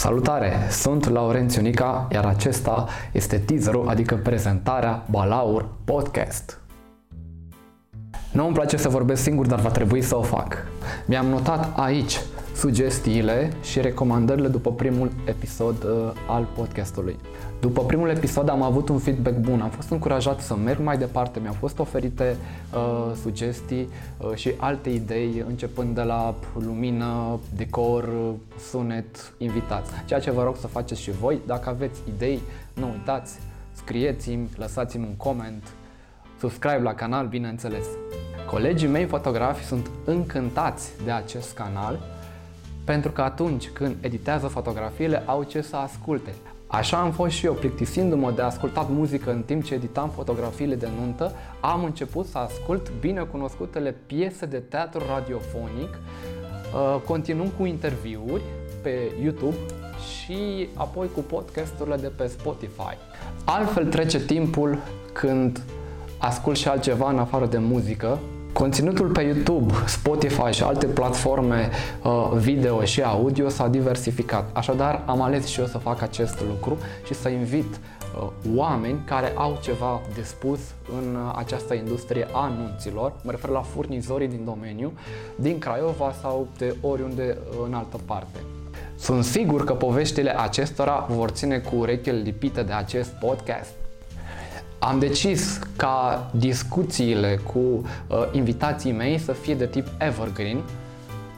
Salutare! Sunt Laurențiu Nica, iar acesta este teaserul, adică prezentarea Balaur Podcast. Nu îmi place să vorbesc singur, dar va trebui să o fac. Mi-am notat aici sugestiile și recomandările după primul episod uh, al podcastului. După primul episod am avut un feedback bun, am fost încurajat să merg mai departe, mi-au fost oferite uh, sugestii uh, și alte idei, începând de la lumină, decor, sunet, invitați. Ceea ce vă rog să faceți și voi, dacă aveți idei, nu uitați, scrieți-mi, lăsați-mi un coment, subscribe la canal, bineînțeles. Colegii mei fotografi sunt încântați de acest canal pentru că atunci când editează fotografiile au ce să asculte. Așa am fost și eu, plictisindu-mă de ascultat muzică în timp ce editam fotografiile de nuntă, am început să ascult binecunoscutele piese de teatru radiofonic, uh, continuând cu interviuri pe YouTube și apoi cu podcasturile de pe Spotify. Altfel trece timpul când ascult și altceva în afară de muzică, Conținutul pe YouTube, Spotify și alte platforme uh, video și audio s-a diversificat. Așadar, am ales și eu să fac acest lucru și să invit uh, oameni care au ceva de spus în uh, această industrie a anunților, mă refer la furnizorii din domeniu, din Craiova sau de oriunde în altă parte. Sunt sigur că poveștile acestora vor ține cu urechile lipite de acest podcast. Am decis ca discuțiile cu uh, invitații mei să fie de tip evergreen,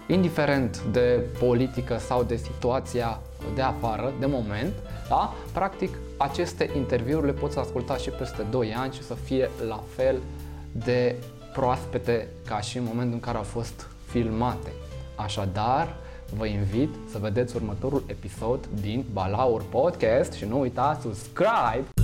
indiferent de politică sau de situația de afară, de moment, da? Practic, aceste interviuri le poți asculta și peste 2 ani și să fie la fel de proaspete ca și în momentul în care au fost filmate. Așadar, vă invit să vedeți următorul episod din Balaur Podcast și nu uitați subscribe!